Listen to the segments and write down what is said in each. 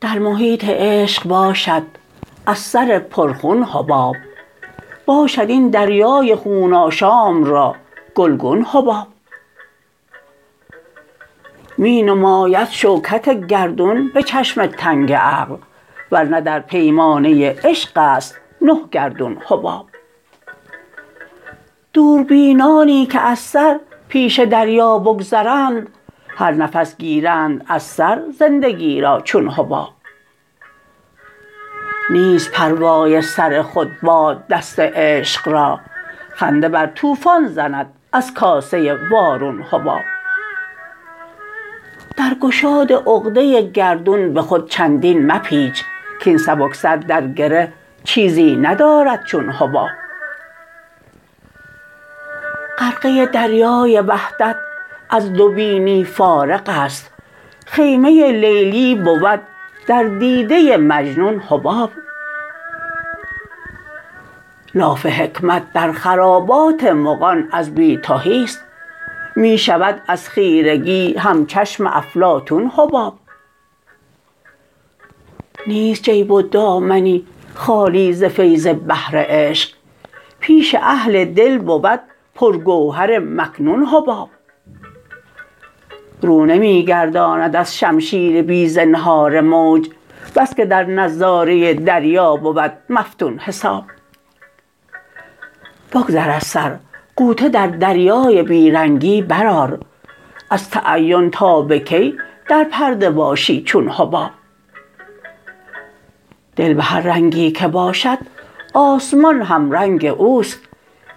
در محیط عشق باشد از سر پر خون حباب باشد این دریای خون آشام را گلگون حباب. می نماید شوکت گردون به چشم تنگ عقل ورنه در پیمانه عشق است نه گردون حباب. دوربینانی که از سر پیش دریا بگذرند هر نفس گیرند از سر زندگی را چون حباب. نیست پروای سر خود باد دست عشق را خنده بر طوفان زند از کاسه وارون حباب. در گشاد عقده گردون به خود چندین مپیچ کاین سبکسر در گره چیزی ندارد چون حباب. غرقه دریای وحدت از دو بینی فارغ است. خیمه لیلی بود در دیده مجنون حباب. لاف حکمت در خرابات مغان از بی تهی است. می شود از خیرگی همچشم افلاطون حباب. نیست جیب و دامنی خالی ز فیض بحر عشق. پیش اهل دل بود پر گوهر مکنون حباب. رو نمی گرداند از شمشیر بی زنهار موج بس که در نظاره دریا بود مفتون حساب. بگذر از سر غوطه در دریای بی رنگی برآر از تعین تا به کی در پرده باشی چون حباب. دل به هر رنگی که باشد آسمان همرنگ اوست.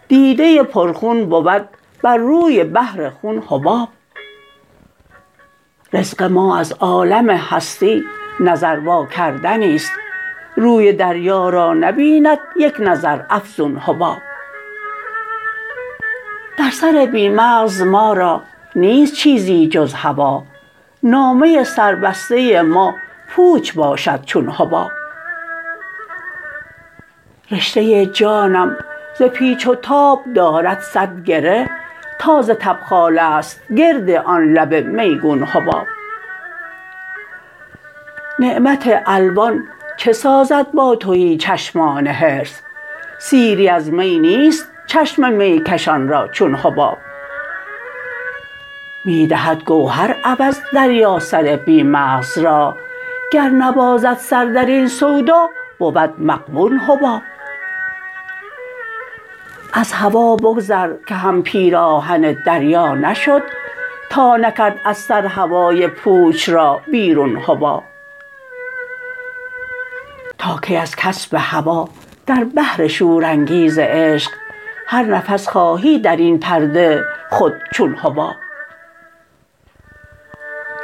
دیده پر خون بود بر روی بحر خون حباب. رزق ما از عالم هستی نظر واکردنی است. روی دریا را نبیند یک نظر افزون حباب. در سر بی مغز ما را نیست چیزی جز هوا. نامه سربسته ما پوچ باشد چون حباب. رشته جانم ز پیچ و تاب دارد صد گره تا ز تبخاله است گرد آن لب میگون حباب. نعمت الوان چه سازد با تهی چشمان حرص؟ سیری از می نیست چشم میکشان را چون حباب. می دهد گوهر عوض دریا سر بی مغز را گر نبازد سر درین سودا بود مغبون حباب. از هوا بگذر که هم پیراهن دریا نشد تا نکرد از سر هوای پوچ را بیرون حباب تا کی از کسب هوا در بحر شورانگیز عشق هر نفس خواهی درین پرده خود چون حباب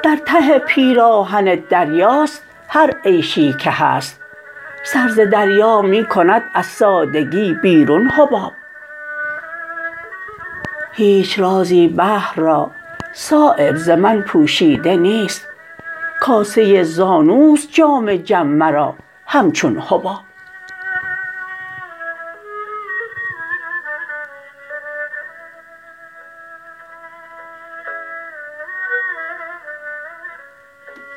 در ته پیراهن دریاست هر عیشی که هست سر ز دریا می کند از سادگی بیرون حباب هیچ رازی بحر را صایب ز من پوشیده نیست. کاسه زانوست جام جم مرا همچون حباب.